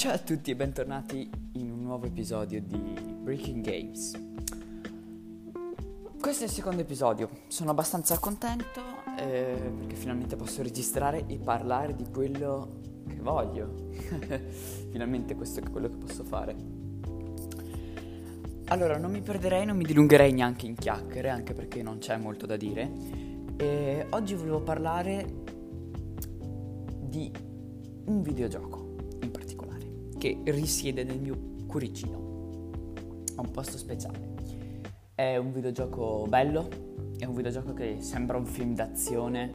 Ciao a tutti e bentornati in un nuovo episodio di Breaking Games. Questo è il secondo episodio, sono abbastanza contento eh, perché finalmente posso registrare e parlare di quello che voglio. finalmente questo è quello che posso fare. Allora, non mi perderei, non mi dilungherei neanche in chiacchiere, anche perché non c'è molto da dire. E oggi volevo parlare di un videogioco che risiede nel mio cuoricino. È un posto speciale. È un videogioco bello, è un videogioco che sembra un film d'azione,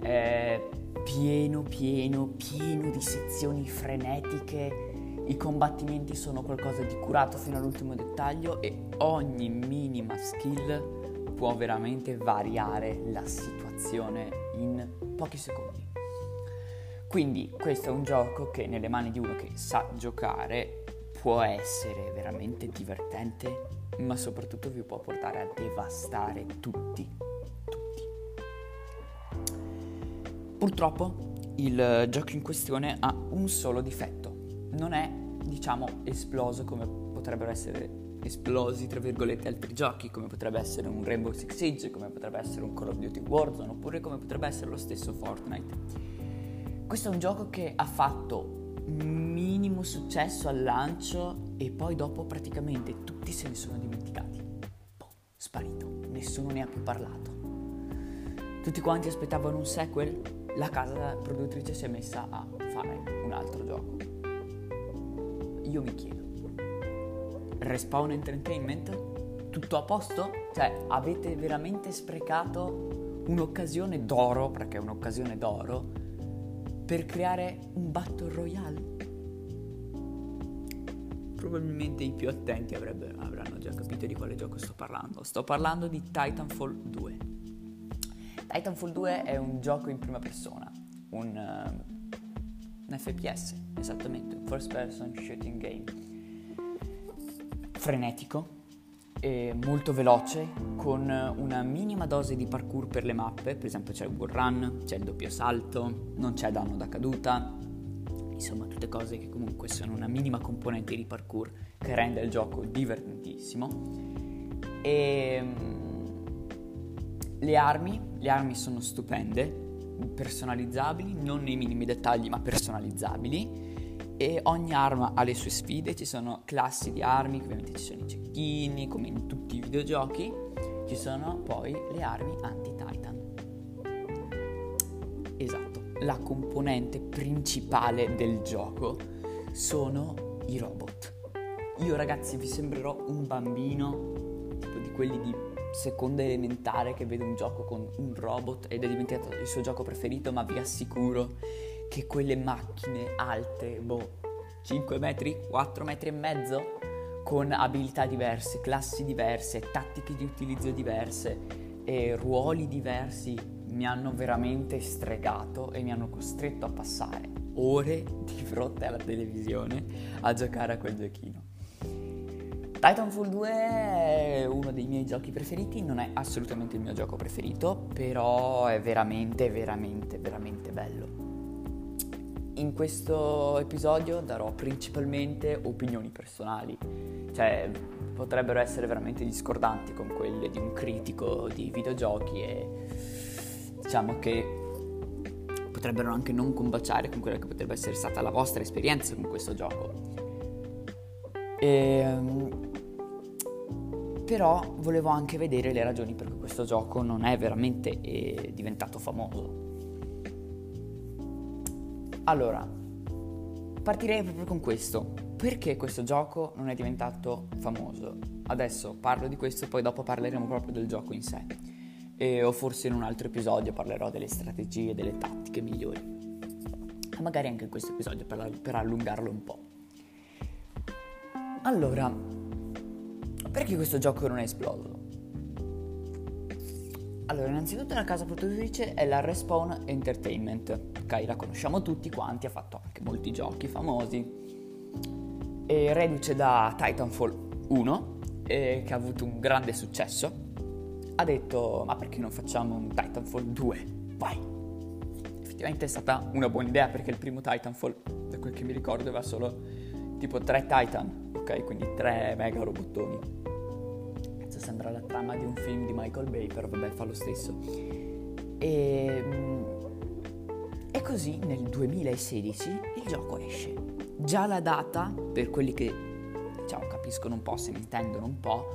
è pieno, pieno, pieno di sezioni frenetiche, i combattimenti sono qualcosa di curato fino all'ultimo dettaglio e ogni minima skill può veramente variare la situazione in pochi secondi. Quindi questo è un gioco che nelle mani di uno che sa giocare può essere veramente divertente, ma soprattutto vi può portare a devastare tutti. Tutti. Purtroppo il gioco in questione ha un solo difetto. Non è, diciamo, esploso come potrebbero essere esplosi, tra virgolette, altri giochi, come potrebbe essere un Rainbow Six Siege, come potrebbe essere un Call of Duty Warzone, oppure come potrebbe essere lo stesso Fortnite questo è un gioco che ha fatto minimo successo al lancio e poi dopo praticamente tutti se ne sono dimenticati. Boh, sparito, nessuno ne ha più parlato. Tutti quanti aspettavano un sequel, la casa produttrice si è messa a fare un altro gioco. Io mi chiedo, Respawn Entertainment? Tutto a posto? Cioè, avete veramente sprecato un'occasione d'oro, perché è un'occasione d'oro, per creare un Battle Royale? Probabilmente i più attenti avranno già capito di quale gioco sto parlando. Sto parlando di Titanfall 2. Titanfall 2 è un gioco in prima persona, un, uh, un FPS, esattamente, un first person shooting game. Frenetico, molto veloce, con una minima dose di parkour per le mappe, per esempio c'è il wall run, c'è il doppio salto, non c'è danno da caduta, insomma tutte cose che comunque sono una minima componente di parkour che rende il gioco divertentissimo. E mm, le armi, le armi sono stupende, personalizzabili, non nei minimi dettagli ma personalizzabili e ogni arma ha le sue sfide, ci sono classi di armi, ovviamente ci sono i cecchini, come in tutti i videogiochi, ci sono poi le armi anti-Titan. Esatto, la componente principale del gioco sono i robot. Io ragazzi vi sembrerò un bambino, tipo di quelli di seconda elementare che vede un gioco con un robot ed è diventato il suo gioco preferito, ma vi assicuro che quelle macchine alte, boh, 5 metri, 4 metri e mezzo, con abilità diverse, classi diverse, tattiche di utilizzo diverse e ruoli diversi, mi hanno veramente stregato e mi hanno costretto a passare ore di fronte alla televisione a giocare a quel giochino. Titanfall 2 è uno dei miei giochi preferiti, non è assolutamente il mio gioco preferito, però è veramente, veramente, veramente bello. In questo episodio darò principalmente opinioni personali, cioè potrebbero essere veramente discordanti con quelle di un critico di videogiochi e diciamo che potrebbero anche non combaciare con quella che potrebbe essere stata la vostra esperienza con questo gioco. E, ehm, però volevo anche vedere le ragioni per cui questo gioco non è veramente eh, diventato famoso. Allora, partirei proprio con questo. Perché questo gioco non è diventato famoso? Adesso parlo di questo e poi dopo parleremo proprio del gioco in sé. E, o forse in un altro episodio parlerò delle strategie, delle tattiche migliori. Ma magari anche in questo episodio per, per allungarlo un po'. Allora, perché questo gioco non è esploso? Allora, innanzitutto la casa produttrice è la Respawn Entertainment, ok? La conosciamo tutti quanti, ha fatto anche molti giochi famosi. E reduce da Titanfall 1, eh, che ha avuto un grande successo, ha detto, ma perché non facciamo un Titanfall 2? Vai! effettivamente è stata una buona idea perché il primo Titanfall, da quel che mi ricordo, aveva solo tipo tre Titan, ok? Quindi tre mega robottoni. Sembra la trama di un film di Michael Bay, però vabbè, fa lo stesso. E, mm, e così nel 2016 il gioco esce. Già la data, per quelli che diciamo capiscono un po', se ne intendono un po',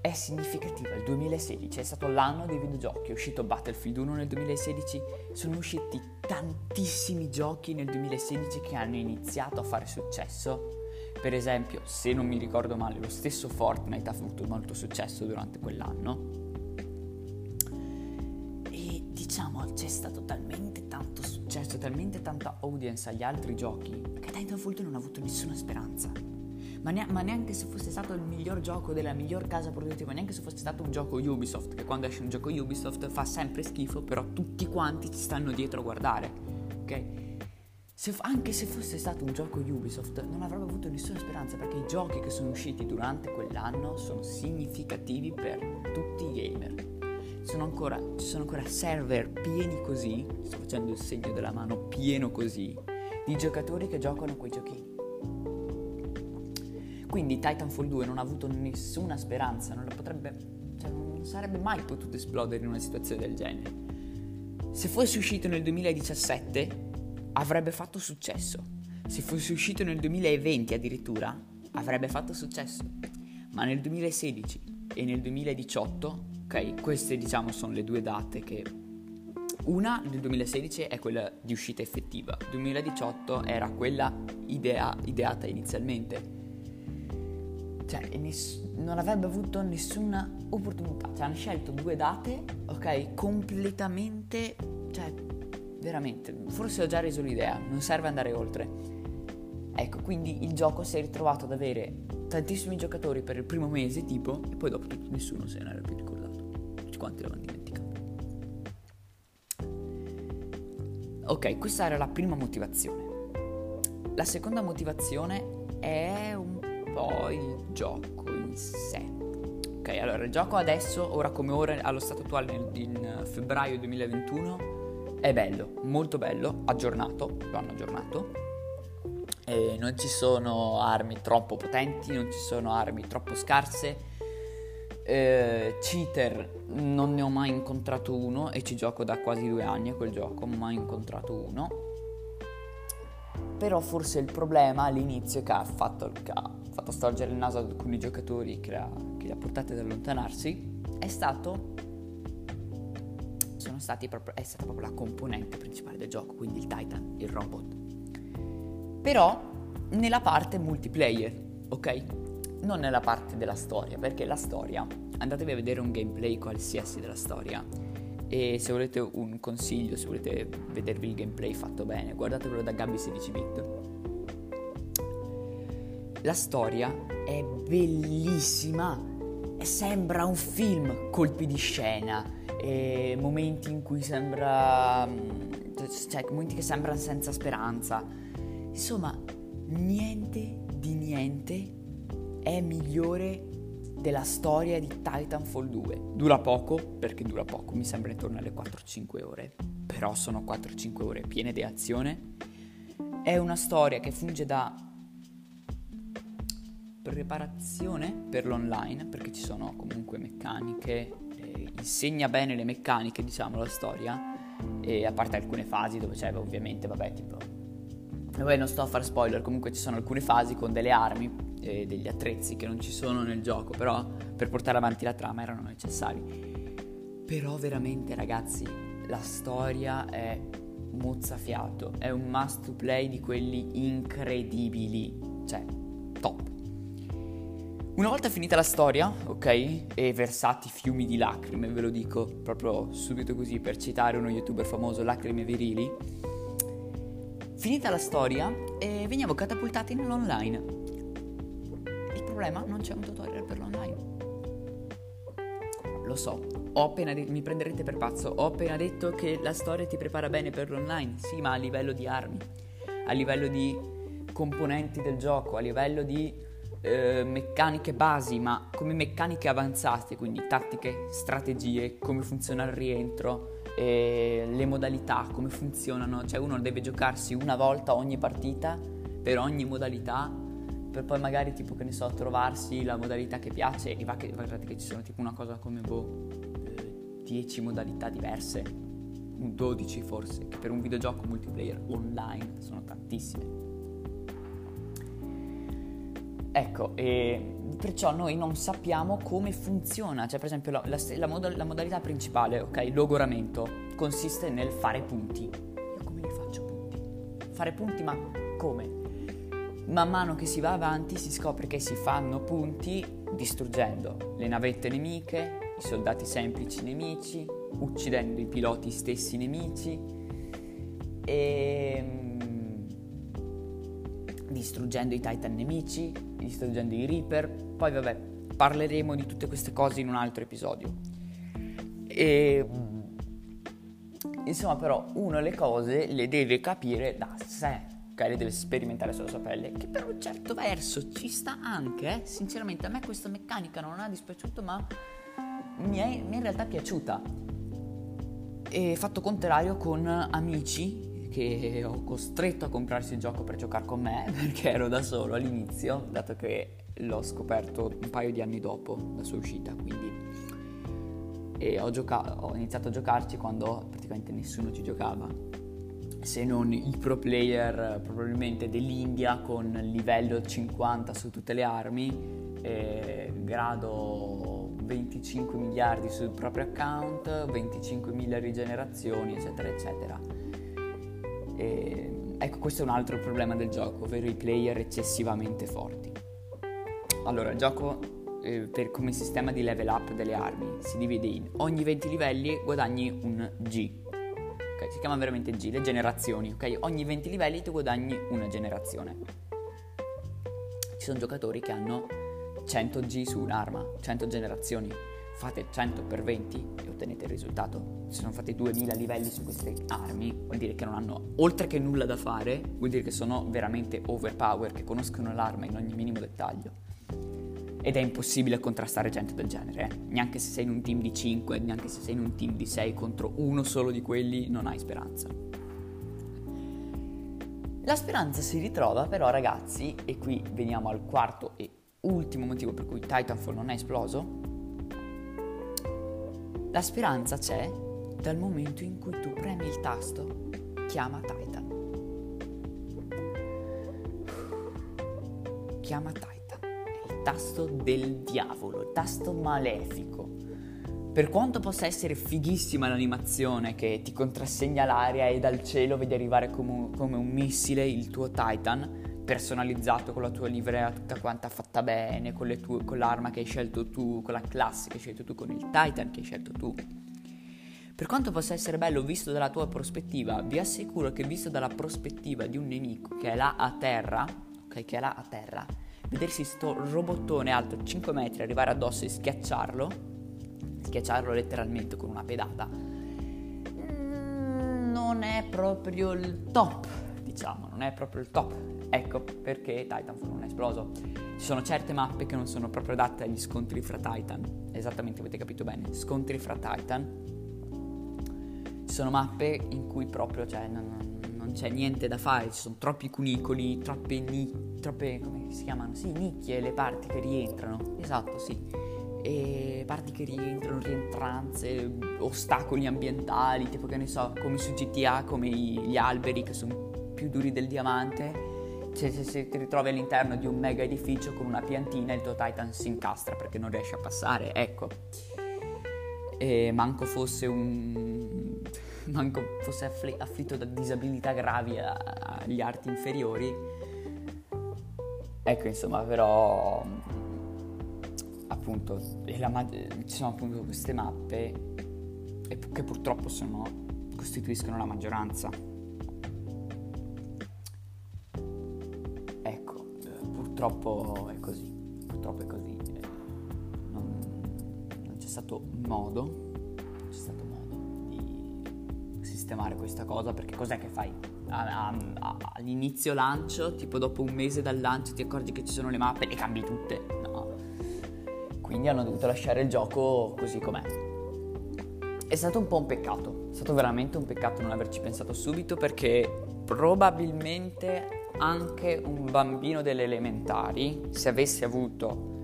è significativa. Il 2016 è stato l'anno dei videogiochi, è uscito Battlefield 1 nel 2016, sono usciti tantissimi giochi nel 2016 che hanno iniziato a fare successo. Per esempio, se non mi ricordo male, lo stesso Fortnite ha avuto molto successo durante quell'anno. E diciamo c'è stato talmente tanto successo, talmente tanta audience agli altri giochi che Titanfall 2 non ha avuto nessuna speranza ma, ne- ma, neanche se fosse stato il miglior gioco della miglior casa produttiva, neanche se fosse stato un gioco Ubisoft, che quando esce un gioco Ubisoft fa sempre schifo, però tutti quanti ci stanno dietro a guardare, ok? Se, anche se fosse stato un gioco Ubisoft non avrebbe avuto nessuna speranza perché i giochi che sono usciti durante quell'anno sono significativi per tutti i gamer. Sono ancora, ci sono ancora server pieni così, sto facendo il segno della mano pieno così, di giocatori che giocano quei giochini. Quindi Titanfall 2 non ha avuto nessuna speranza, non, potrebbe, cioè, non sarebbe mai potuto esplodere in una situazione del genere. Se fosse uscito nel 2017 avrebbe fatto successo. Se fosse uscito nel 2020 addirittura avrebbe fatto successo. Ma nel 2016 e nel 2018, ok, queste diciamo sono le due date che una del 2016 è quella di uscita effettiva, 2018 era quella idea, ideata inizialmente cioè, ness- non avrebbe avuto nessuna opportunità. Cioè, hanno scelto due date, ok, completamente, cioè, veramente, forse ho già reso l'idea, non serve andare oltre. Ecco, quindi il gioco si è ritrovato ad avere tantissimi giocatori per il primo mese, tipo, e poi dopo tutto nessuno se ne era più ricordato. Tutti quanti l'avevano dimenticato. Ok, questa era la prima motivazione. La seconda motivazione è un po' il gioco in sé. Ok, allora il gioco adesso, ora come ora, allo stato attuale in febbraio 2021, è bello, molto bello, aggiornato, lo hanno aggiornato. E non ci sono armi troppo potenti, non ci sono armi troppo scarse. Eh, cheater non ne ho mai incontrato uno e ci gioco da quasi due anni a quel gioco, mai incontrato uno. Però forse il problema all'inizio che ha fatto, che ha fatto storgere il naso ad alcuni giocatori che, la, che li ha portati ad allontanarsi è stato stati proprio, è stata proprio la componente principale del gioco, quindi il Titan, il robot. Però nella parte multiplayer, ok? Non nella parte della storia, perché la storia, andatevi a vedere un gameplay qualsiasi della storia e se volete un consiglio, se volete vedervi il gameplay fatto bene, guardatevelo da Gabby 16 bit la storia è bellissima, sembra un film, colpi di scena, momenti in cui sembra... cioè momenti che sembrano senza speranza. Insomma, niente di niente è migliore della storia di Titanfall 2. Dura poco, perché dura poco, mi sembra intorno alle 4-5 ore, però sono 4-5 ore piene di azione. È una storia che funge da preparazione per l'online, perché ci sono comunque meccaniche, eh, insegna bene le meccaniche, diciamo, la storia, e a parte alcune fasi dove c'è ovviamente, vabbè, tipo... Vabbè, non sto a fare spoiler, comunque ci sono alcune fasi con delle armi e degli attrezzi che non ci sono nel gioco, però per portare avanti la trama erano necessari. Però veramente, ragazzi, la storia è mozzafiato, è un must to play di quelli incredibili, cioè top. Una volta finita la storia, ok, e versati fiumi di lacrime, ve lo dico proprio subito così per citare uno youtuber famoso, lacrime virili, finita la storia e veniamo catapultati nell'online. Il problema non c'è un tutorial per l'online. Lo so, ho appena de- mi prenderete per pazzo, ho appena detto che la storia ti prepara bene per l'online, sì, ma a livello di armi, a livello di componenti del gioco, a livello di eh, meccaniche basi, ma come meccaniche avanzate, quindi tattiche, strategie, come funziona il rientro, e le modalità, come funzionano, cioè uno deve giocarsi una volta ogni partita per ogni modalità per poi magari tipo che ne so trovarsi la modalità che piace. E va che, guardate che ci sono tipo una cosa come boh 10 modalità diverse 12 forse che per un videogioco multiplayer online sono tantissime Ecco, perciò noi non sappiamo come funziona, cioè per esempio la, la, la, mod- la modalità principale, ok, logoramento, consiste nel fare punti. Io come li faccio punti? Fare punti ma come? Man mano che si va avanti si scopre che si fanno punti distruggendo le navette nemiche, i soldati semplici nemici, uccidendo i piloti stessi nemici e distruggendo i Titan nemici, distruggendo i Reaper. Poi vabbè, parleremo di tutte queste cose in un altro episodio. E insomma, però, uno le cose le deve capire da sé. Ok, le deve sperimentare sulla sua pelle, che per un certo verso ci sta anche, eh? sinceramente a me questa meccanica non ha dispiaciuto, ma mi è, mi è in realtà piaciuta. E fatto contrario con amici che ho costretto a comprarsi il gioco per giocare con me perché ero da solo all'inizio, dato che l'ho scoperto un paio di anni dopo la sua uscita, quindi. E ho, gioca- ho iniziato a giocarci quando praticamente nessuno ci giocava, se non i pro player probabilmente dell'India con livello 50 su tutte le armi, grado 25 miliardi sul proprio account, 25.000 rigenerazioni, eccetera, eccetera e, ecco, questo è un altro problema del gioco, ovvero i player eccessivamente forti. Allora, il gioco eh, per, come sistema di level up delle armi si divide in ogni 20 livelli guadagni un G. Okay, si chiama veramente G, le generazioni, ok? Ogni 20 livelli tu guadagni una generazione. Ci sono giocatori che hanno 100 G su un'arma, 100 generazioni fate 100 per 20 e ottenete il risultato. Se sono fatti 2000 livelli su queste armi, vuol dire che non hanno, oltre che nulla da fare, vuol dire che sono veramente overpower, che conoscono l'arma in ogni minimo dettaglio. Ed è impossibile contrastare gente del genere, eh? neanche se sei in un team di 5, neanche se sei in un team di 6 contro uno solo di quelli, non hai speranza. La speranza si ritrova però ragazzi, e qui veniamo al quarto e ultimo motivo per cui Titanfall non è esploso, la speranza c'è dal momento in cui tu premi il tasto chiama Titan. Chiama Titan. Il tasto del diavolo, il tasto malefico. Per quanto possa essere fighissima l'animazione che ti contrassegna l'aria e dal cielo vedi arrivare come un, come un missile il tuo Titan, personalizzato con la tua livrea tutta quanta fatta bene, con, tue, con, l'arma che hai scelto tu, con la classe che hai scelto tu, con il Titan che hai scelto tu. Per quanto possa essere bello visto dalla tua prospettiva, vi assicuro che visto dalla prospettiva di un nemico che è là a terra, ok, che è là a terra, vedersi sto robottone alto 5 metri arrivare addosso e schiacciarlo, schiacciarlo letteralmente con una pedata, mm, non è proprio il top, diciamo, non è proprio il top. Ecco perché Titanfall non è esploso. Ci sono certe mappe che non sono proprio adatte agli scontri fra Titan. Esattamente, avete capito bene. Scontri fra Titan. Ci sono mappe in cui proprio cioè, non, non c'è niente da fare, ci sono troppi cunicoli, troppe, ni- troppe come si chiamano? Sì, nicchie, le parti che rientrano. Esatto, sì. E parti che rientrano, rientranze, ostacoli ambientali, tipo che ne so, come su GTA, come gli alberi che sono più duri del diamante se, se, se, ti ritrovi all'interno di un mega edificio con una piantina il tuo Titan si incastra perché non riesce a passare, ecco. E manco fosse un... manco fosse affl- afflitto da disabilità gravi a- agli arti inferiori. Ecco, insomma, però... appunto, ma- ci sono appunto queste mappe che purtroppo sono, costituiscono la maggioranza purtroppo è così, purtroppo è così. Non, non c'è stato modo, non c'è stato modo di sistemare questa cosa perché cos'è che fai? A, a, all'inizio lancio, tipo dopo un mese dal lancio ti accorgi che ci sono le mappe e cambi tutte, no. Quindi hanno dovuto lasciare il gioco così com'è. è stato un po' un peccato, è stato veramente un peccato non averci pensato subito perché probabilmente anche un bambino delle elementari, se avesse avuto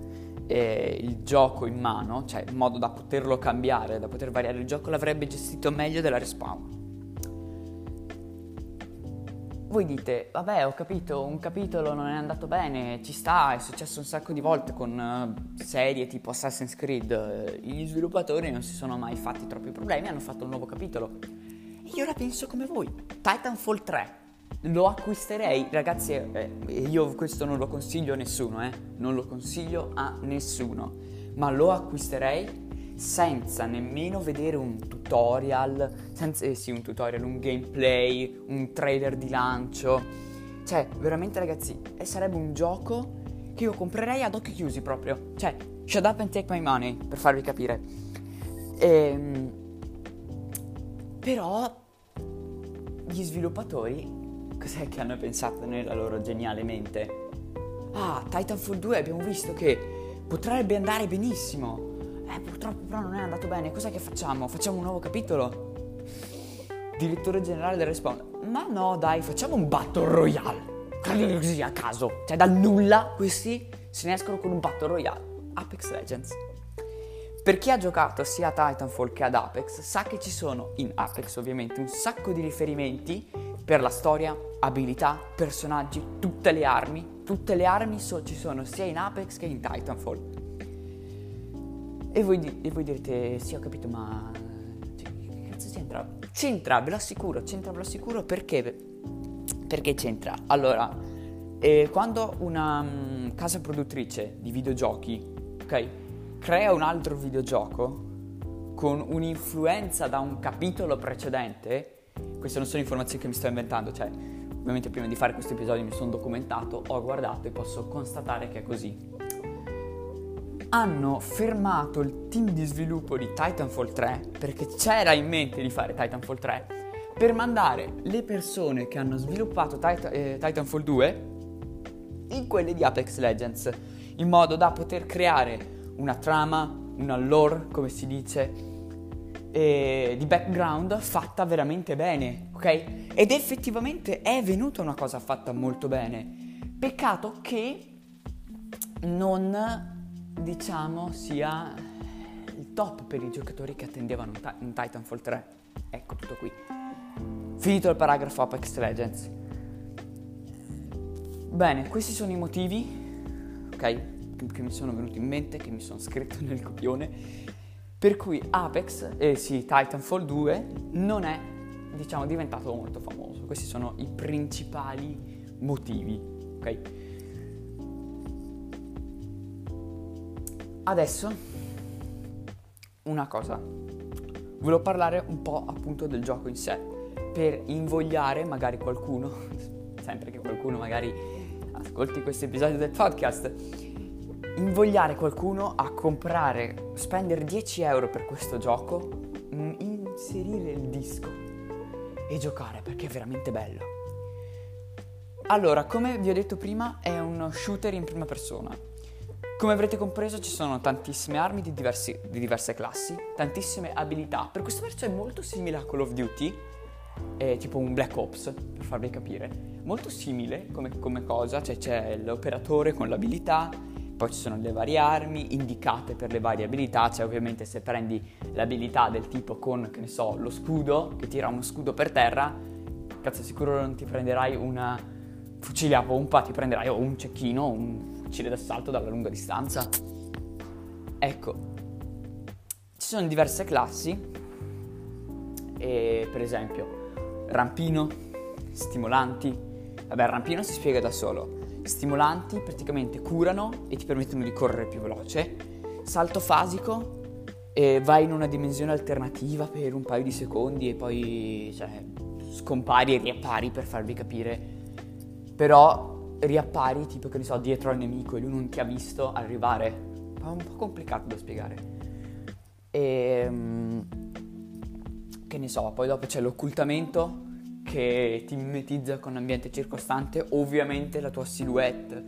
eh, il gioco in mano, cioè in modo da poterlo cambiare, da poter variare il gioco, l'avrebbe gestito meglio della respawn. Voi dite, vabbè, ho capito, un capitolo non è andato bene, ci sta, è successo un sacco di volte con uh, serie tipo Assassin's Creed. Gli sviluppatori non si sono mai fatti troppi problemi, hanno fatto un nuovo capitolo. E io la penso come voi. Titanfall 3 lo acquisterei, ragazzi, eh, io questo non lo consiglio a nessuno, eh, non lo consiglio a nessuno, ma lo acquisterei senza nemmeno vedere un tutorial, senza, eh, sì, un tutorial, un gameplay, un trailer di lancio. Cioè, veramente ragazzi, eh, sarebbe un gioco che io comprerei ad occhi chiusi proprio. Cioè, shut up and take my money, per farvi capire. Ehm, però gli sviluppatori cos'è che hanno pensato nella loro geniale mente? Ah, Titanfall 2 abbiamo visto che potrebbe andare benissimo. Eh, purtroppo però non è andato bene. Cos'è che facciamo? Facciamo un nuovo capitolo? Direttore generale del Respawn. Ma no, dai, facciamo un Battle Royale. Così a caso. Cioè, dal nulla questi se ne escono con un Battle Royale. Apex Legends. Per chi ha giocato sia a Titanfall che ad Apex, sa che ci sono in Apex ovviamente un sacco di riferimenti per la storia, abilità, personaggi, tutte le armi. Tutte le armi so- ci sono sia in Apex che in Titanfall. E voi, di- e voi direte, sì ho capito, ma cioè, che cazzo c'entra? C'entra, ve lo assicuro, c'entra, ve lo assicuro perché? Perché c'entra? Allora, eh, quando una um, casa produttrice di videogiochi, ok, crea un altro videogioco con un'influenza da un capitolo precedente, queste non sono informazioni che mi sto inventando, cioè ovviamente prima di fare questo episodio mi sono documentato, ho guardato e posso constatare che è così. Hanno fermato il team di sviluppo di Titanfall 3 perché c'era in mente di fare Titanfall 3 per mandare le persone che hanno sviluppato Titan, eh, Titanfall 2 in quelle di Apex Legends, in modo da poter creare una trama, una lore, come si dice, eh, di background fatta veramente bene, ok? Ed effettivamente è venuta una cosa fatta molto bene. Peccato che non, diciamo, sia il top per i giocatori che attendevano un, Titanfall 3. Ecco tutto qui. Finito il paragrafo Apex Legends. Bene, questi sono i motivi, ok? Che mi sono venuti in mente, che mi sono scritto nel copione per cui Apex, eh sì, Titanfall 2 non è, diciamo, diventato molto famoso. Questi sono i principali motivi, ok? Adesso una cosa. Volevo parlare un po' appunto del gioco in sé per invogliare magari qualcuno, sempre che qualcuno magari ascolti questo episodio del podcast invogliare qualcuno a comprare, spendere 10 euro per questo gioco, mm, inserire il disco e giocare perché è veramente bello. Allora, come vi ho detto prima, è uno shooter in prima persona. Come avrete compreso ci sono tantissime armi di, diversi, di diverse classi, tantissime abilità. Per questo verso è molto simile a Call of Duty, è tipo un Black Ops, per farvi capire. Molto simile come, come cosa, cioè c'è l'operatore con l'abilità, poi ci sono le varie armi indicate per le varie abilità, cioè ovviamente se prendi l'abilità del tipo con, che ne so, lo scudo, che tira uno scudo per terra, cazzo sicuro non ti prenderai un fucile a pompa, ti prenderai o un cecchino, un fucile d'assalto dalla lunga distanza. Ecco, ci sono diverse classi, e per esempio rampino, stimolanti, vabbè il rampino si spiega da solo, stimolanti praticamente curano e ti permettono di correre più veloce. Salto fasico, vai in una dimensione alternativa per un paio di secondi e poi cioè, scompari e riappari per farvi capire. Però riappari tipo che ne so dietro al nemico e lui non ti ha visto arrivare. È un po' complicato da spiegare. E ehm, che ne so, poi dopo c'è l'occultamento che ti mimetizza con l'ambiente circostante, ovviamente la tua silhouette,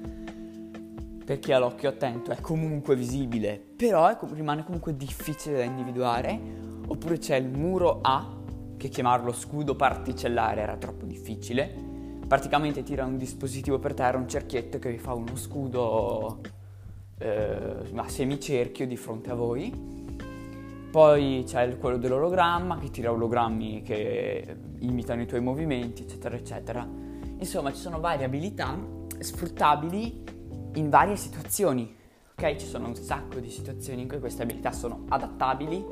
per chi ha l'occhio attento, è comunque visibile, però è, rimane comunque difficile da individuare. Oppure c'è il muro A, che chiamarlo scudo particellare era troppo difficile. Praticamente tira un dispositivo per terra, un cerchietto che vi fa uno scudo eh, a semicerchio di fronte a voi. Poi c'è quello dell'ologramma che tira ologrammi che imitano i tuoi movimenti, eccetera, eccetera. Insomma, ci sono varie abilità sfruttabili in varie situazioni. Ok? Ci sono un sacco di situazioni in cui queste abilità sono adattabili,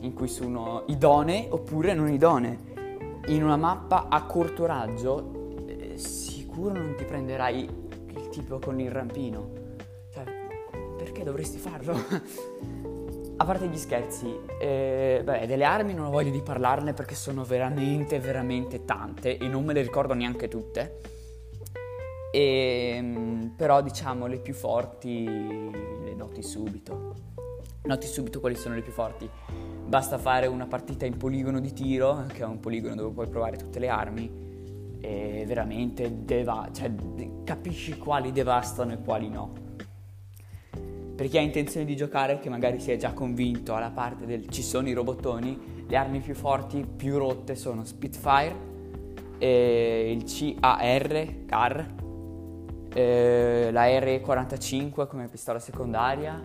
in cui sono idonee oppure non idonee. In una mappa a corto raggio, eh, sicuro non ti prenderai il tipo con il rampino. Cioè, perché dovresti farlo? parte gli scherzi, eh, beh, delle armi non ho voglia di parlarne perché sono veramente, veramente tante e non me le ricordo neanche tutte. E, ehm, però diciamo le più forti le noti subito. Noti subito quali sono le più forti. Basta fare una partita in poligono di tiro, che è un poligono dove puoi provare tutte le armi, e veramente deva- cioè, capisci quali devastano e quali no. Per chi ha intenzione di giocare, che magari si è già convinto alla parte del ci sono i robottoni, le armi più forti, più rotte sono Spitfire, e il CAR, CAR eh, la R45 come pistola secondaria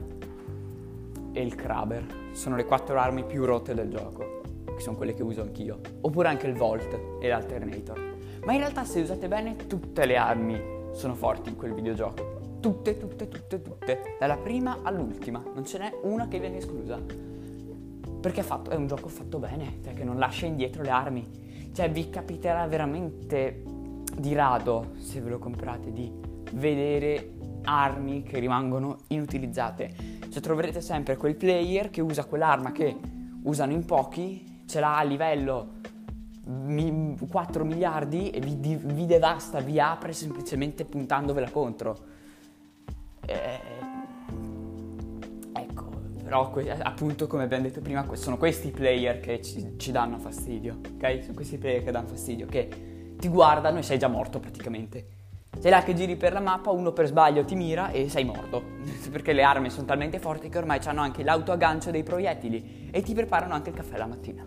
e il Kraber. Sono le quattro armi più rotte del gioco, che sono quelle che uso anch'io. Oppure anche il Volt e l'Alternator. Ma in realtà se usate bene tutte le armi sono forti in quel videogioco. Tutte, tutte, tutte, tutte. Dalla prima all'ultima. Non ce n'è una che viene esclusa. Perché è, fatto, è un gioco fatto bene, cioè che non lascia indietro le armi. Cioè vi capiterà veramente di rado, se ve lo comprate, di vedere armi che rimangono inutilizzate. Cioè troverete sempre quel player che usa quell'arma che usano in pochi, ce l'ha a livello 4 miliardi e vi, vi devasta, vi apre semplicemente puntandovela contro. Eh, ecco, però appunto come abbiamo detto prima sono questi player che ci, ci danno fastidio, ok? Sono questi player che danno fastidio, che ti guardano e sei già morto praticamente. Sei là che giri per la mappa, uno per sbaglio ti mira e sei morto. Perché le armi sono talmente forti che ormai hanno anche l'autoaggancio dei proiettili e ti preparano anche il caffè la mattina.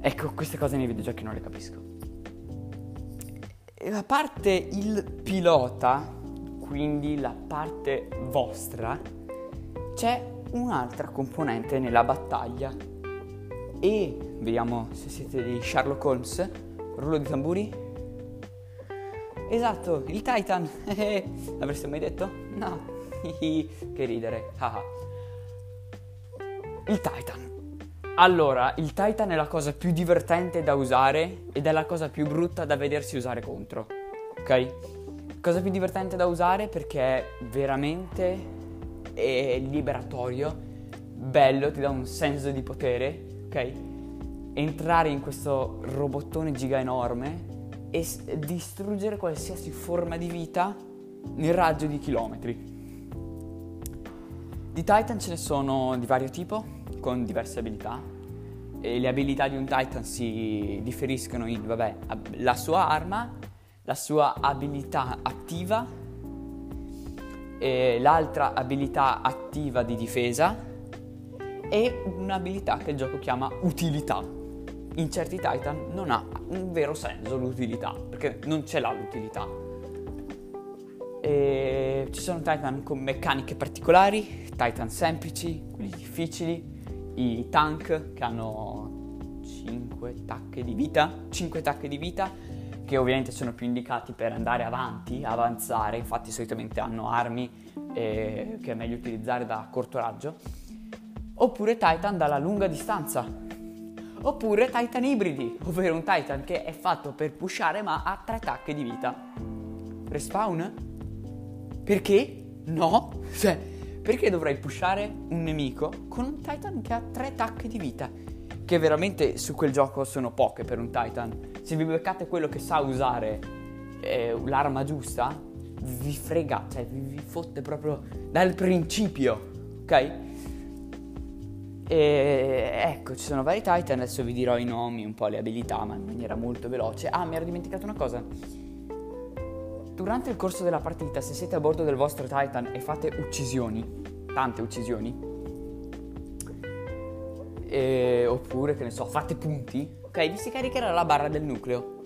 Ecco, queste cose nei videogiochi non le capisco. A parte il pilota, quindi la parte vostra, c'è un'altra componente nella battaglia. E vediamo se siete dei Sherlock Holmes. Rullo di tamburi. Esatto, il Titan. L'avreste mai detto? No. che ridere. il Titan. Allora, il Titan è la cosa più divertente da usare ed è la cosa più brutta da vedersi usare contro. Ok? Cosa più divertente da usare perché è veramente è liberatorio, bello, ti dà un senso di potere, ok? Entrare in questo robottone giga enorme e distruggere qualsiasi forma di vita nel raggio di chilometri. Di Titan ce ne sono di vario tipo, con diverse abilità. E le abilità di un Titan si differiscono in, vabbè, la sua arma, la sua abilità attiva, l'altra abilità attiva di difesa e un'abilità che il gioco chiama utilità in certi Titan non ha un vero senso l'utilità, perché non ce l'ha l'utilità. E ci sono Titan con meccaniche particolari, Titan semplici, quelli difficili, i tank che hanno 5 tacche di vita, 5 tacche di vita che ovviamente sono più indicati per andare avanti, avanzare, infatti solitamente hanno armi eh, che è meglio utilizzare da corto raggio, oppure Titan dalla lunga distanza, Oppure Titan ibridi, ovvero un Titan che è fatto per pushare ma ha tre tacche di vita. Respawn? Perché? No? Cioè, perché dovrei pushare un nemico con un Titan che ha tre tacche di vita? Che veramente su quel gioco sono poche per un Titan. Se vi beccate quello che sa usare eh, l'arma giusta, vi frega, cioè vi, vi fotte proprio dal principio, ok? E ecco, ci sono vari Titan, adesso vi dirò i nomi, un po' le abilità, ma in maniera molto veloce. Ah, mi ero dimenticato una cosa. Durante il corso della partita, se siete a bordo del vostro Titan e fate uccisioni, tante uccisioni, e, oppure che ne so, fate punti, vi si caricherà la barra del nucleo.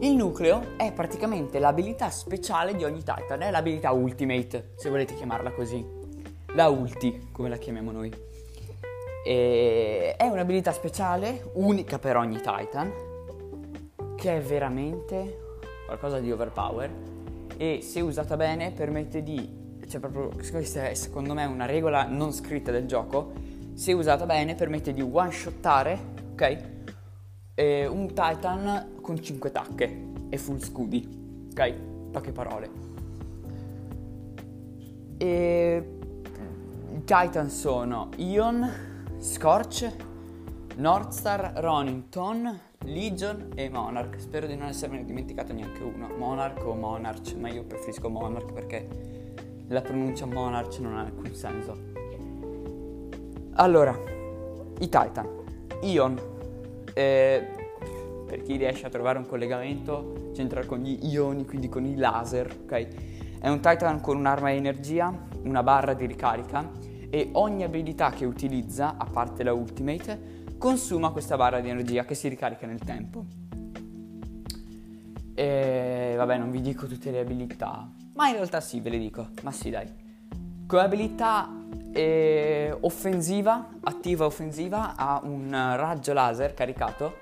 Il nucleo è praticamente l'abilità speciale di ogni Titan, è l'abilità Ultimate, se volete chiamarla così. La Ulti, come la chiamiamo noi. E è un'abilità speciale, unica per ogni Titan, che è veramente qualcosa di overpower e se usata bene permette di, cioè proprio questa è secondo me una regola non scritta del gioco, se usata bene permette di one shottare, ok? E un Titan con 5 tacche e full scudi, ok? Poche parole. E i Titan sono Ion, Scorch, Northstar, Ronin, Ton, Legion e Monarch. Spero di non esserne dimenticato neanche uno. Monarch o Monarch, ma io preferisco Monarch perché la pronuncia Monarch non ha alcun senso. Allora, i Titan. Ion. Eh, per chi riesce a trovare un collegamento, c'entra con gli ioni, quindi con i laser, ok? È un Titan con un'arma di energia, una barra di ricarica e ogni abilità che utilizza, a parte la Ultimate, consuma questa barra di energia che si ricarica nel tempo. E vabbè, non vi dico tutte le abilità, ma in realtà sì, ve le dico. Ma sì, dai. Come abilità eh, offensiva, attiva offensiva, ha un raggio laser caricato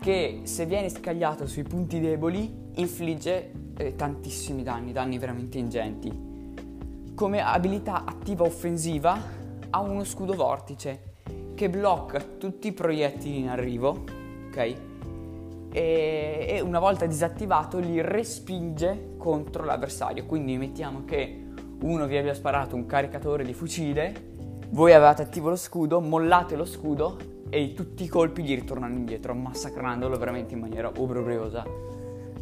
che se viene scagliato sui punti deboli infligge eh, tantissimi danni, danni veramente ingenti. Come abilità attiva offensiva ha uno scudo vortice che blocca tutti i proiettili in arrivo, ok? E, e una volta disattivato li respinge contro l'avversario. Quindi mettiamo che uno vi abbia sparato un caricatore di fucile, voi avevate attivo lo scudo, mollate lo scudo e tutti i colpi gli ritornano indietro, massacrandolo veramente in maniera obbrobriosa.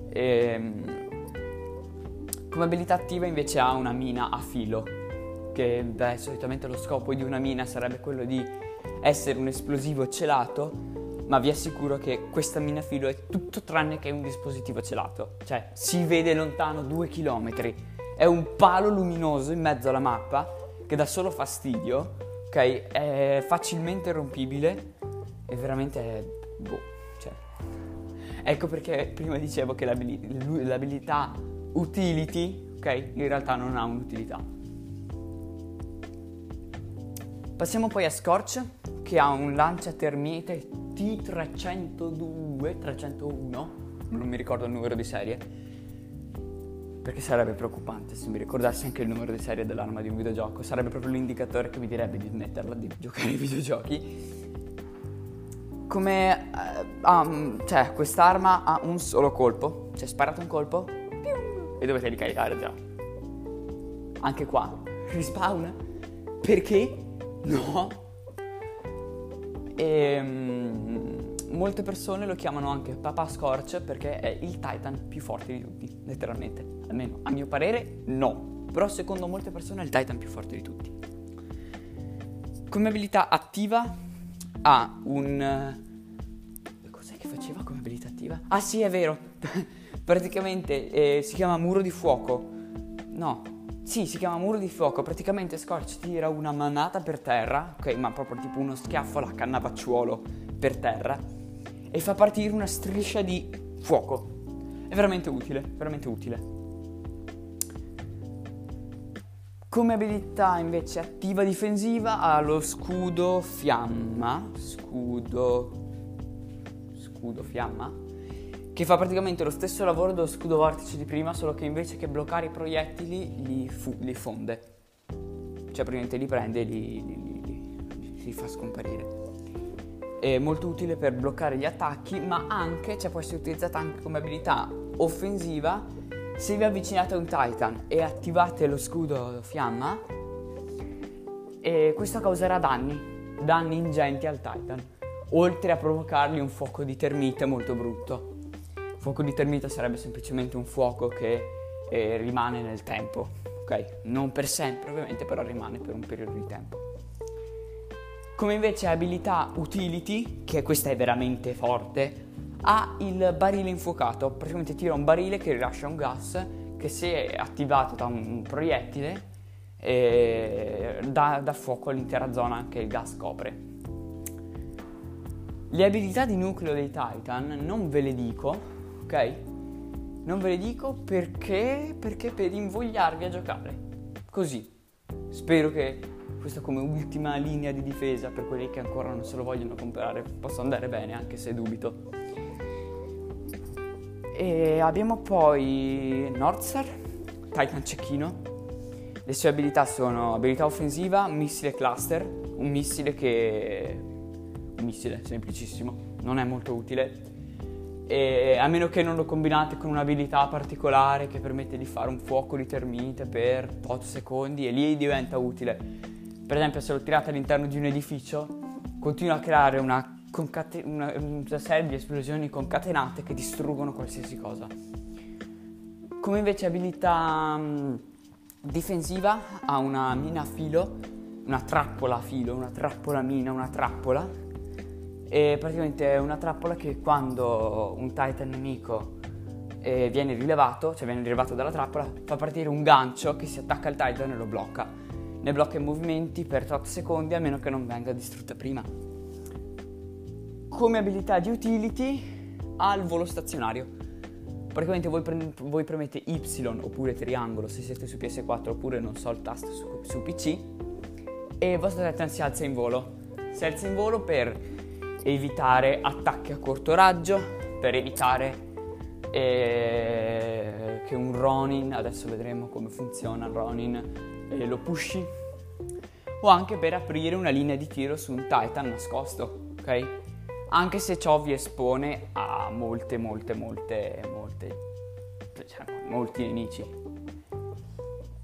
E, ehm, come abilità attiva invece ha una mina a filo, che beh, solitamente lo scopo di una mina sarebbe quello di essere un esplosivo celato, ma vi assicuro che questa mina filo è tutto tranne che un dispositivo celato. Cioè, si vede lontano due chilometri. È un palo luminoso in mezzo alla mappa che dà solo fastidio, ok? È facilmente rompibile e veramente boh, cioè... Ecco perché prima dicevo che l'abilità, l'abilità utility, ok? In realtà non ha un'utilità. Passiamo poi a Scorch che ha un lanciatermite T302, 301, non mi ricordo il numero di serie, perché sarebbe preoccupante se mi ricordassi anche il numero di serie dell'arma di un videogioco, sarebbe proprio l'indicatore che mi direbbe di smetterla di giocare ai videogiochi. Come... Uh, um, cioè, quest'arma ha un solo colpo, cioè sparato un colpo e dovete ricaricare già. Anche qua, respawn. Perché? No. E um, molte persone lo chiamano anche Papa Scorch perché è il Titan più forte di tutti, letteralmente. Almeno a mio parere no, però secondo molte persone è il Titan più forte di tutti. Come abilità attiva ha un... Cos'è che faceva come abilità attiva? Ah sì, è vero. Praticamente eh, si chiama muro di fuoco. No, sì, si chiama muro di fuoco, praticamente Scorch tira una manata per terra, ok, ma proprio tipo uno schiaffo alla cannavacciuolo per terra e fa partire una striscia di fuoco. È veramente utile, veramente utile. Come abilità invece attiva difensiva ha lo scudo fiamma, scudo scudo fiamma che fa praticamente lo stesso lavoro dello scudo vortice di prima, solo che invece che bloccare i proiettili li, fu- li fonde. Cioè praticamente li prende e li, li, li, fa scomparire. È molto utile per bloccare gli attacchi, ma anche, cioè può essere utilizzata anche come abilità offensiva se vi avvicinate a un Titan e attivate lo scudo fiamma, e questo causerà danni, danni ingenti al Titan, oltre a provocargli un fuoco di termite molto brutto. Fuoco di termita sarebbe semplicemente un fuoco che eh, rimane nel tempo, ok? Non per sempre ovviamente, però rimane per un periodo di tempo. Come invece abilità utility, che questa è veramente forte, ha il barile infuocato, praticamente tira un barile che rilascia un gas che se attivato da un proiettile eh, dà, dà fuoco all'intera zona che il gas copre. Le abilità di nucleo dei Titan non ve le dico, ok? Non ve le dico perché, perché per invogliarvi a giocare. Così. Spero che questa come ultima linea di difesa per quelli che ancora non se lo vogliono comprare possa andare bene, anche se dubito. E abbiamo poi Northstar, Titan cecchino. Le sue abilità sono abilità offensiva, missile cluster, un missile che... un missile semplicissimo, non è molto utile. E a meno che non lo combinate con un'abilità particolare che permette di fare un fuoco di termite per 8 secondi e lì diventa utile. Per esempio se lo tirate all'interno di un edificio continua a creare una, concate- una, una serie di esplosioni concatenate che distruggono qualsiasi cosa. Come invece abilità mh, difensiva ha una mina a filo, una trappola a filo, una trappola mina, una trappola. E praticamente è una trappola che quando un titan nemico eh, viene rilevato, cioè viene rilevato dalla trappola, fa partire un gancio che si attacca al titan e lo blocca. Ne blocca i movimenti per 8 secondi a meno che non venga distrutta prima. Come abilità di utility ha il volo stazionario praticamente voi, pre- voi, premete Y oppure triangolo se siete su PS4 oppure non so il tasto su, su PC e il vostro Titan si alza in volo. Si alza in volo per evitare attacchi a corto raggio, per evitare eh, che un Ronin, adesso vedremo come funziona il Ronin, eh, lo pushi, o anche per aprire una linea di tiro su un Titan nascosto, ok? anche se ciò vi espone a molte, molte, molte, molte, cioè, molti nemici.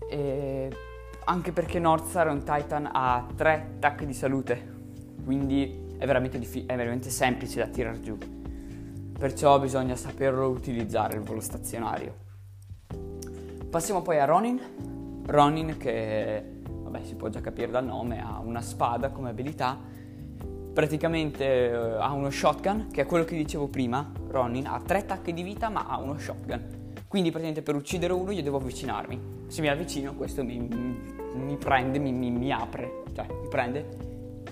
E anche perché Northstar è un Titan a 3 attacchi di salute, quindi è veramente, diffi- è veramente semplice da tirare giù. Perciò bisogna saperlo utilizzare il volo stazionario. Passiamo poi a Ronin. Ronin che, vabbè, si può già capire dal nome, ha una spada come abilità praticamente uh, ha uno shotgun, che è quello che dicevo prima, Ronin ha tre attacchi di vita ma ha uno shotgun. Quindi praticamente per uccidere uno io devo avvicinarmi. Se mi avvicino questo mi, mi, mi prende, mi, mi, apre, cioè mi prende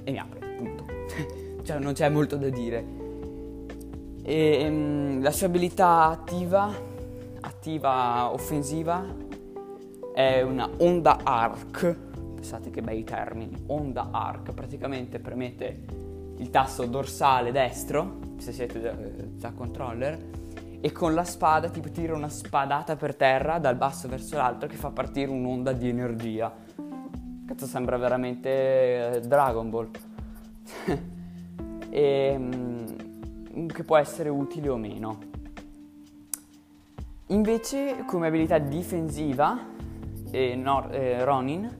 e mi apre, punto. cioè non c'è molto da dire. E, um, la sua abilità attiva, attiva offensiva, è una onda arc. Pensate che bei termini, onda arc, praticamente premete il tasto dorsale destro, se siete da, da controller, e con la spada tipo tira una spadata per terra dal basso verso l'alto che fa partire un'onda di energia. Cazzo sembra veramente eh, Dragon Ball. e, mm, che può essere utile o meno. Invece come abilità difensiva eh, Nor- eh, Ronin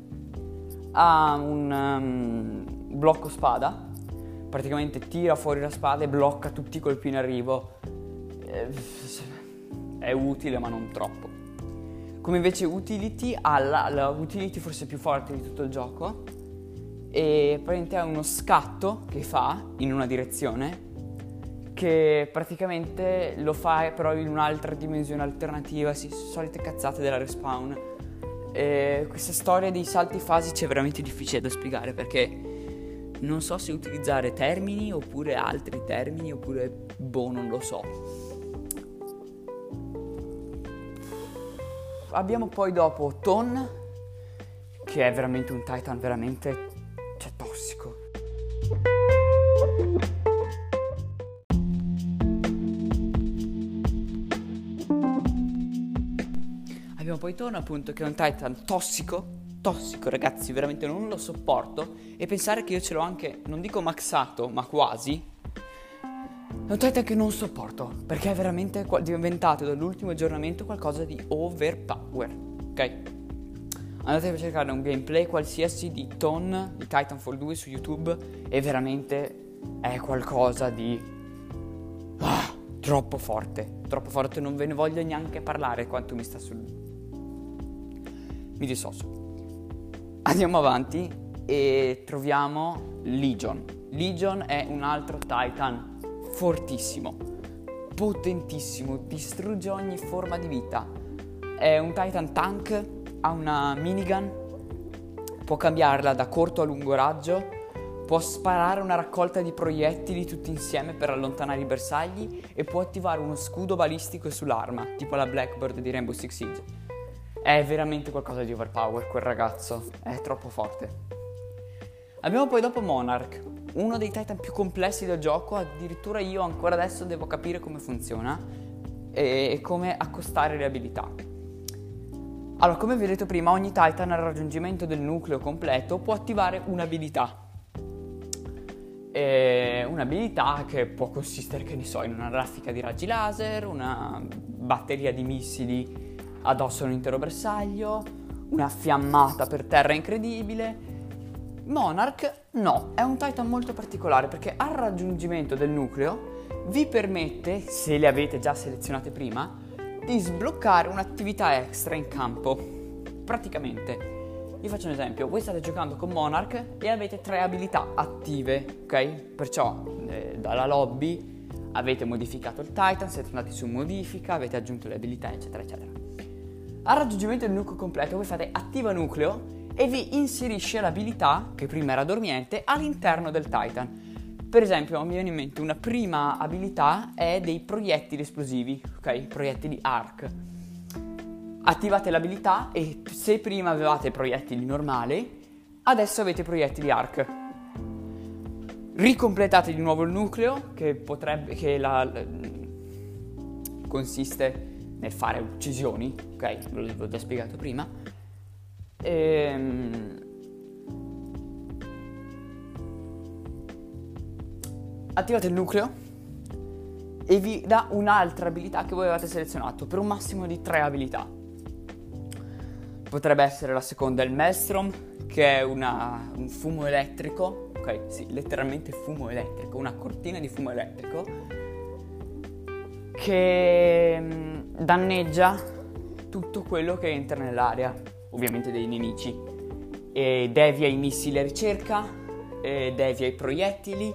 ha un um, blocco spada praticamente tira fuori la spada e blocca tutti i colpi in arrivo. Eh, è utile ma non troppo. Come invece utility ha la, la utility forse più forte di tutto il gioco e praticamente ha uno scatto che fa in una direzione che praticamente lo fa però in un'altra dimensione alternativa, sì, solite cazzate della respawn. E questa storia dei salti fasici è veramente difficile da spiegare perché non so se utilizzare termini oppure altri termini oppure boh, non lo so. Abbiamo poi dopo Ton, che è veramente un Titan veramente Ton appunto che è un Titan tossico tossico, ragazzi, veramente non lo sopporto. E pensare che io ce l'ho anche, non dico maxato, ma quasi. È un Titan che non sopporto, perché è veramente diventato dall'ultimo aggiornamento qualcosa di overpower, ok? Andate a cercare un gameplay qualsiasi di Ton di Titanfall 2 su YouTube e veramente è qualcosa di ah, troppo forte, troppo forte, non ve ne voglio neanche parlare quanto mi sta sul mi dissocio. Andiamo avanti e troviamo Legion. Legion è un altro Titan fortissimo, potentissimo, distrugge ogni forma di vita. È un Titan tank, ha una minigun, può cambiarla da corto a lungo raggio, può sparare una raccolta di proiettili tutti insieme per allontanare i bersagli e può attivare uno scudo balistico sull'arma, tipo la Blackbird di Rainbow Six Siege. È veramente qualcosa di overpower quel ragazzo, è troppo forte. Abbiamo poi dopo Monarch, uno dei Titan più complessi del gioco, addirittura io ancora adesso devo capire come funziona e come accostare le abilità. Allora, come vi ho detto prima, ogni Titan al raggiungimento del nucleo completo può attivare un'abilità. E un'abilità che può consistere, che ne so, in una raffica di raggi laser, una batteria di missili addosso un intero bersaglio, una fiammata per terra incredibile. Monarch no, è un Titan molto particolare perché al raggiungimento del nucleo vi permette, se le avete già selezionate prima, di sbloccare un'attività extra in campo. Praticamente, vi faccio un esempio, voi state giocando con Monarch e avete tre abilità attive, ok? Perciò eh, dalla lobby avete modificato il Titan, siete andati su modifica, avete aggiunto le abilità, eccetera, eccetera. Al raggiungimento del nucleo completo voi fate attiva nucleo e vi inserisce l'abilità, che prima era dormiente, all'interno del Titan. Per esempio, mi viene in mente una prima abilità è dei proiettili esplosivi, ok? Proiettili arc. Attivate l'abilità e se prima avevate proiettili normali, adesso avete proiettili arc. Ricompletate di nuovo il nucleo, che potrebbe. che la, consiste nel fare uccisioni, ok? Ve l'avevo già spiegato prima. Ehm attivate il nucleo e vi dà un'altra abilità che voi avete selezionato per un massimo di tre abilità. Potrebbe essere la seconda il Maelstrom, che è una, un fumo elettrico, ok, sì, letteralmente fumo elettrico, una cortina di fumo elettrico che mm, danneggia tutto quello che entra nell'area, ovviamente dei nemici, e devia i missili a ricerca, devia i proiettili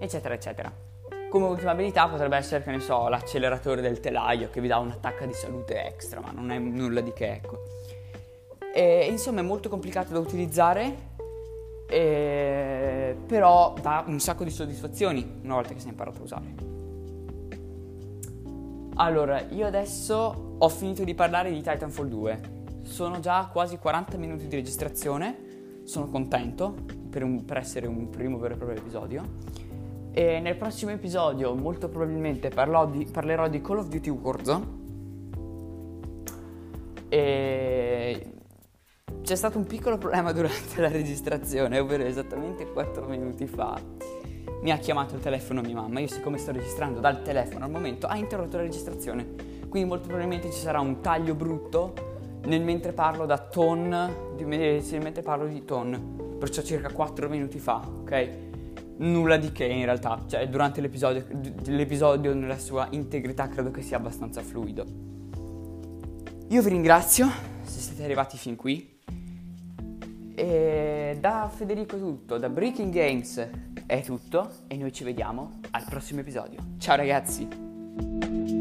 eccetera, eccetera. Come ultima abilità potrebbe essere, che ne so, l'acceleratore del telaio che vi dà un'attacca di salute extra, ma non è nulla di che, ecco. E, insomma, è molto complicato da utilizzare, e, però dà un sacco di soddisfazioni una volta che si è imparato a usare. Allora, io adesso ho finito di parlare di Titanfall 2. Sono già quasi 40 minuti di registrazione, sono contento per, un, per essere un primo vero e proprio episodio. E nel prossimo episodio molto probabilmente di, parlerò di Call of Duty Warzone. E c'è stato un piccolo problema durante la registrazione, ovvero esattamente 4 minuti fa. Mi ha chiamato il telefono mia mamma, io siccome sto registrando dal telefono al momento ha interrotto la registrazione. Quindi molto probabilmente ci sarà un taglio brutto nel mentre parlo da ton, di, mentre parlo di ton, perciò circa 4 minuti fa, ok? nulla di che in realtà, cioè durante l'episodio, l'episodio nella sua integrità credo che sia abbastanza fluido. Io vi ringrazio se siete arrivati fin qui. E da Federico è tutto, da Breaking Games è tutto e noi ci vediamo al prossimo episodio. Ciao ragazzi!